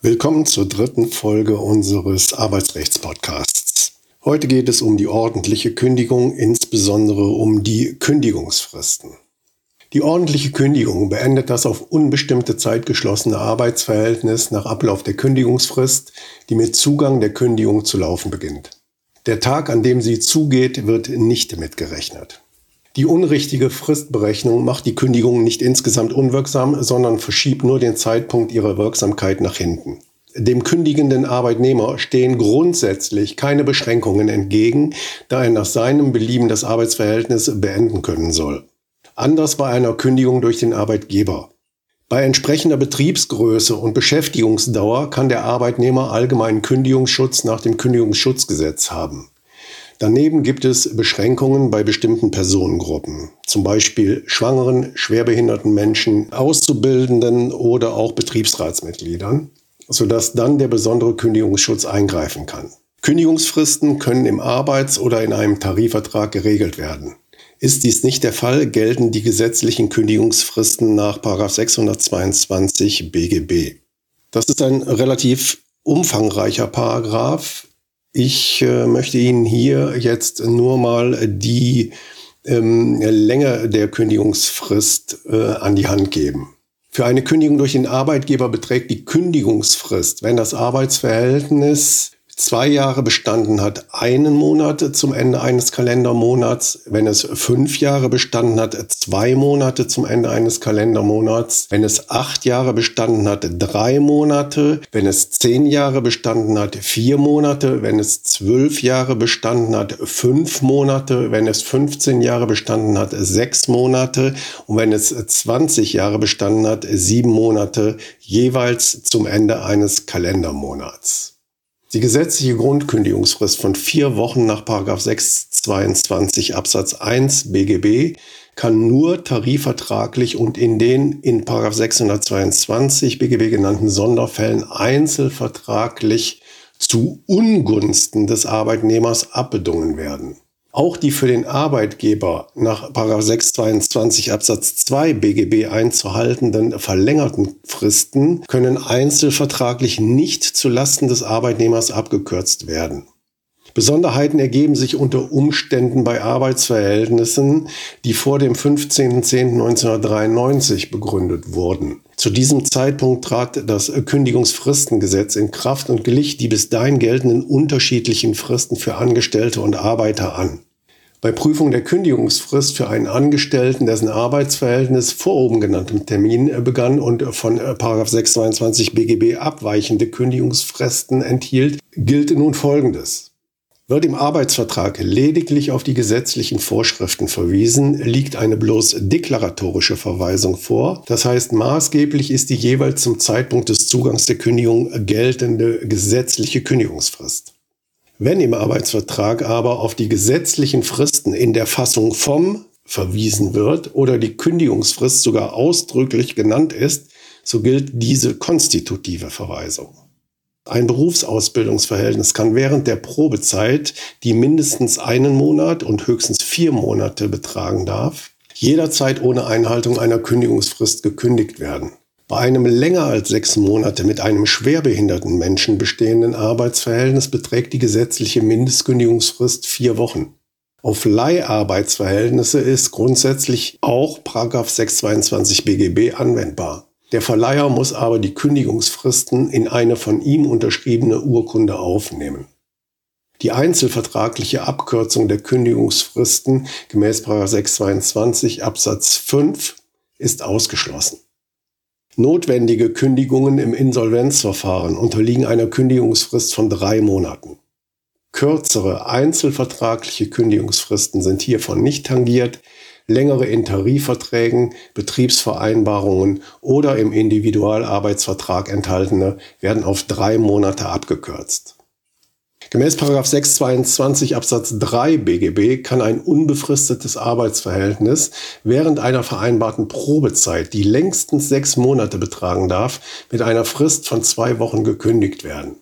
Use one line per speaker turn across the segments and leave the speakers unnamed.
Willkommen zur dritten Folge unseres Arbeitsrechtspodcasts. Heute geht es um die ordentliche Kündigung, insbesondere um die Kündigungsfristen. Die ordentliche Kündigung beendet das auf unbestimmte Zeit geschlossene Arbeitsverhältnis nach Ablauf der Kündigungsfrist, die mit Zugang der Kündigung zu laufen beginnt. Der Tag, an dem sie zugeht, wird nicht mitgerechnet. Die unrichtige Fristberechnung macht die Kündigung nicht insgesamt unwirksam, sondern verschiebt nur den Zeitpunkt ihrer Wirksamkeit nach hinten. Dem kündigenden Arbeitnehmer stehen grundsätzlich keine Beschränkungen entgegen, da er nach seinem Belieben das Arbeitsverhältnis beenden können soll. Anders bei einer Kündigung durch den Arbeitgeber. Bei entsprechender Betriebsgröße und Beschäftigungsdauer kann der Arbeitnehmer allgemeinen Kündigungsschutz nach dem Kündigungsschutzgesetz haben. Daneben gibt es Beschränkungen bei bestimmten Personengruppen, zum Beispiel schwangeren, schwerbehinderten Menschen, Auszubildenden oder auch Betriebsratsmitgliedern, sodass dann der besondere Kündigungsschutz eingreifen kann. Kündigungsfristen können im Arbeits- oder in einem Tarifvertrag geregelt werden. Ist dies nicht der Fall, gelten die gesetzlichen Kündigungsfristen nach 622 BGB. Das ist ein relativ umfangreicher Paragraph, ich äh, möchte Ihnen hier jetzt nur mal die ähm, Länge der Kündigungsfrist äh, an die Hand geben. Für eine Kündigung durch den Arbeitgeber beträgt die Kündigungsfrist, wenn das Arbeitsverhältnis zwei Jahre bestanden hat, einen Monat zum Ende eines Kalendermonats. Wenn es fünf Jahre bestanden hat, zwei Monate zum Ende eines Kalendermonats. Wenn es acht Jahre bestanden hat, drei Monate. Wenn es zehn Jahre bestanden hat, vier Monate. Wenn es zwölf Jahre bestanden hat, fünf Monate. Wenn es 15 Jahre bestanden hat, sechs Monate. Und wenn es 20 Jahre bestanden hat, sieben Monate, jeweils zum Ende eines Kalendermonats. Die gesetzliche Grundkündigungsfrist von vier Wochen nach 622 Absatz 1 BGB kann nur tarifvertraglich und in den in 622 BGB genannten Sonderfällen einzelvertraglich zu Ungunsten des Arbeitnehmers abbedungen werden. Auch die für den Arbeitgeber nach 622 Absatz 2 BGB einzuhaltenden verlängerten Fristen können einzelvertraglich nicht zulasten des Arbeitnehmers abgekürzt werden. Besonderheiten ergeben sich unter Umständen bei Arbeitsverhältnissen, die vor dem 15.10.1993 begründet wurden. Zu diesem Zeitpunkt trat das Kündigungsfristengesetz in Kraft und glich die bis dahin geltenden unterschiedlichen Fristen für Angestellte und Arbeiter an. Bei Prüfung der Kündigungsfrist für einen Angestellten, dessen Arbeitsverhältnis vor oben genanntem Termin begann und von 622 BGB abweichende Kündigungsfristen enthielt, gilt nun Folgendes. Wird im Arbeitsvertrag lediglich auf die gesetzlichen Vorschriften verwiesen, liegt eine bloß deklaratorische Verweisung vor. Das heißt, maßgeblich ist die jeweils zum Zeitpunkt des Zugangs der Kündigung geltende gesetzliche Kündigungsfrist. Wenn im Arbeitsvertrag aber auf die gesetzlichen Fristen in der Fassung vom verwiesen wird oder die Kündigungsfrist sogar ausdrücklich genannt ist, so gilt diese konstitutive Verweisung. Ein Berufsausbildungsverhältnis kann während der Probezeit, die mindestens einen Monat und höchstens vier Monate betragen darf, jederzeit ohne Einhaltung einer Kündigungsfrist gekündigt werden. Bei einem länger als sechs Monate mit einem schwerbehinderten Menschen bestehenden Arbeitsverhältnis beträgt die gesetzliche Mindestkündigungsfrist vier Wochen. Auf Leiharbeitsverhältnisse ist grundsätzlich auch 622 BGB anwendbar. Der Verleiher muss aber die Kündigungsfristen in eine von ihm unterschriebene Urkunde aufnehmen. Die einzelvertragliche Abkürzung der Kündigungsfristen gemäß 622 Absatz 5 ist ausgeschlossen. Notwendige Kündigungen im Insolvenzverfahren unterliegen einer Kündigungsfrist von drei Monaten. Kürzere einzelvertragliche Kündigungsfristen sind hiervon nicht tangiert, längere in Tarifverträgen, Betriebsvereinbarungen oder im Individualarbeitsvertrag enthaltene werden auf drei Monate abgekürzt. Gemäß 622 Absatz 3 BGB kann ein unbefristetes Arbeitsverhältnis während einer vereinbarten Probezeit, die längstens sechs Monate betragen darf, mit einer Frist von zwei Wochen gekündigt werden.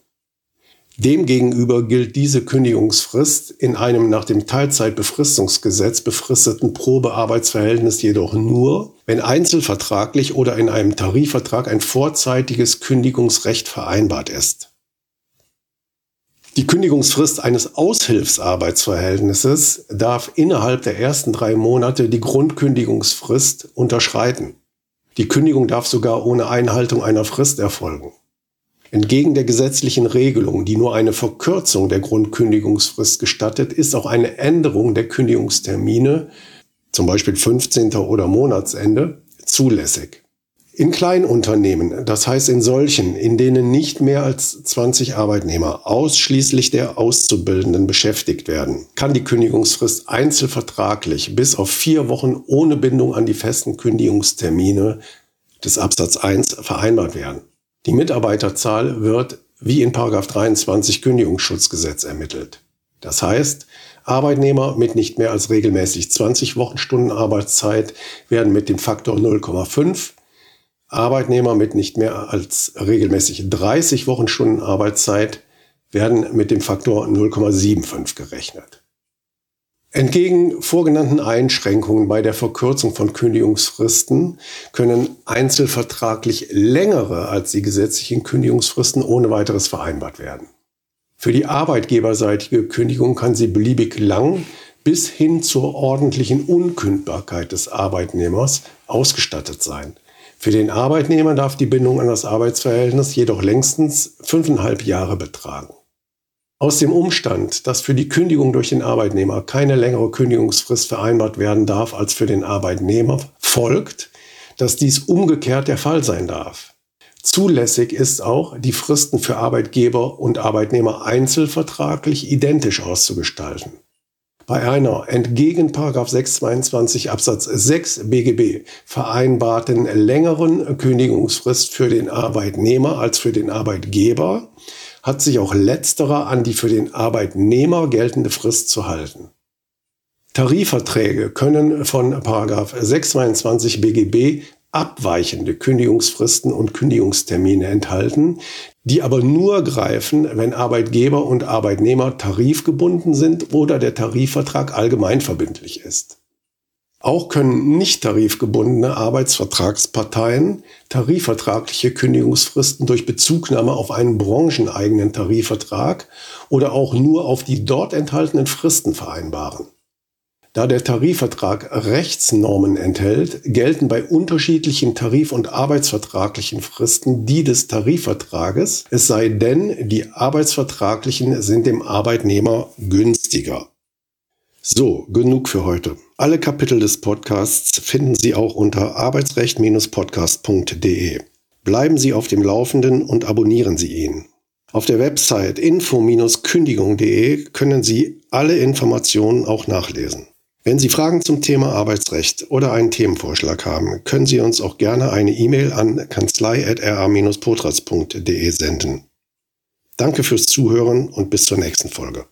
Demgegenüber gilt diese Kündigungsfrist in einem nach dem Teilzeitbefristungsgesetz befristeten Probearbeitsverhältnis jedoch nur, wenn einzelvertraglich oder in einem Tarifvertrag ein vorzeitiges Kündigungsrecht vereinbart ist. Die Kündigungsfrist eines Aushilfsarbeitsverhältnisses darf innerhalb der ersten drei Monate die Grundkündigungsfrist unterschreiten. Die Kündigung darf sogar ohne Einhaltung einer Frist erfolgen. Entgegen der gesetzlichen Regelung, die nur eine Verkürzung der Grundkündigungsfrist gestattet, ist auch eine Änderung der Kündigungstermine, zum Beispiel 15. oder Monatsende, zulässig. In Kleinunternehmen, das heißt in solchen, in denen nicht mehr als 20 Arbeitnehmer ausschließlich der Auszubildenden beschäftigt werden, kann die Kündigungsfrist einzelvertraglich bis auf vier Wochen ohne Bindung an die festen Kündigungstermine des Absatz 1 vereinbart werden. Die Mitarbeiterzahl wird wie in 23 Kündigungsschutzgesetz ermittelt. Das heißt, Arbeitnehmer mit nicht mehr als regelmäßig 20 Wochenstunden Arbeitszeit werden mit dem Faktor 0,5, Arbeitnehmer mit nicht mehr als regelmäßig 30 Wochenstunden Arbeitszeit werden mit dem Faktor 0,75 gerechnet. Entgegen vorgenannten Einschränkungen bei der Verkürzung von Kündigungsfristen können einzelvertraglich längere als die gesetzlichen Kündigungsfristen ohne weiteres vereinbart werden. Für die arbeitgeberseitige Kündigung kann sie beliebig lang bis hin zur ordentlichen Unkündbarkeit des Arbeitnehmers ausgestattet sein. Für den Arbeitnehmer darf die Bindung an das Arbeitsverhältnis jedoch längstens fünfeinhalb Jahre betragen. Aus dem Umstand, dass für die Kündigung durch den Arbeitnehmer keine längere Kündigungsfrist vereinbart werden darf als für den Arbeitnehmer, folgt, dass dies umgekehrt der Fall sein darf. Zulässig ist auch, die Fristen für Arbeitgeber und Arbeitnehmer einzelvertraglich identisch auszugestalten. Bei einer entgegen 622 Absatz 6 BGB vereinbarten längeren Kündigungsfrist für den Arbeitnehmer als für den Arbeitgeber hat sich auch letzterer an die für den Arbeitnehmer geltende Frist zu halten. Tarifverträge können von 622 BGB abweichende Kündigungsfristen und Kündigungstermine enthalten, die aber nur greifen, wenn Arbeitgeber und Arbeitnehmer tarifgebunden sind oder der Tarifvertrag allgemeinverbindlich ist. Auch können nicht tarifgebundene Arbeitsvertragsparteien tarifvertragliche Kündigungsfristen durch Bezugnahme auf einen brancheneigenen Tarifvertrag oder auch nur auf die dort enthaltenen Fristen vereinbaren. Da der Tarifvertrag Rechtsnormen enthält, gelten bei unterschiedlichen tarif- und arbeitsvertraglichen Fristen die des Tarifvertrages, es sei denn, die arbeitsvertraglichen sind dem Arbeitnehmer günstiger. So, genug für heute. Alle Kapitel des Podcasts finden Sie auch unter arbeitsrecht-podcast.de. Bleiben Sie auf dem Laufenden und abonnieren Sie ihn. Auf der Website info-kündigung.de können Sie alle Informationen auch nachlesen. Wenn Sie Fragen zum Thema Arbeitsrecht oder einen Themenvorschlag haben, können Sie uns auch gerne eine E-Mail an kanzlei.ra-potras.de senden. Danke fürs Zuhören und bis zur nächsten Folge.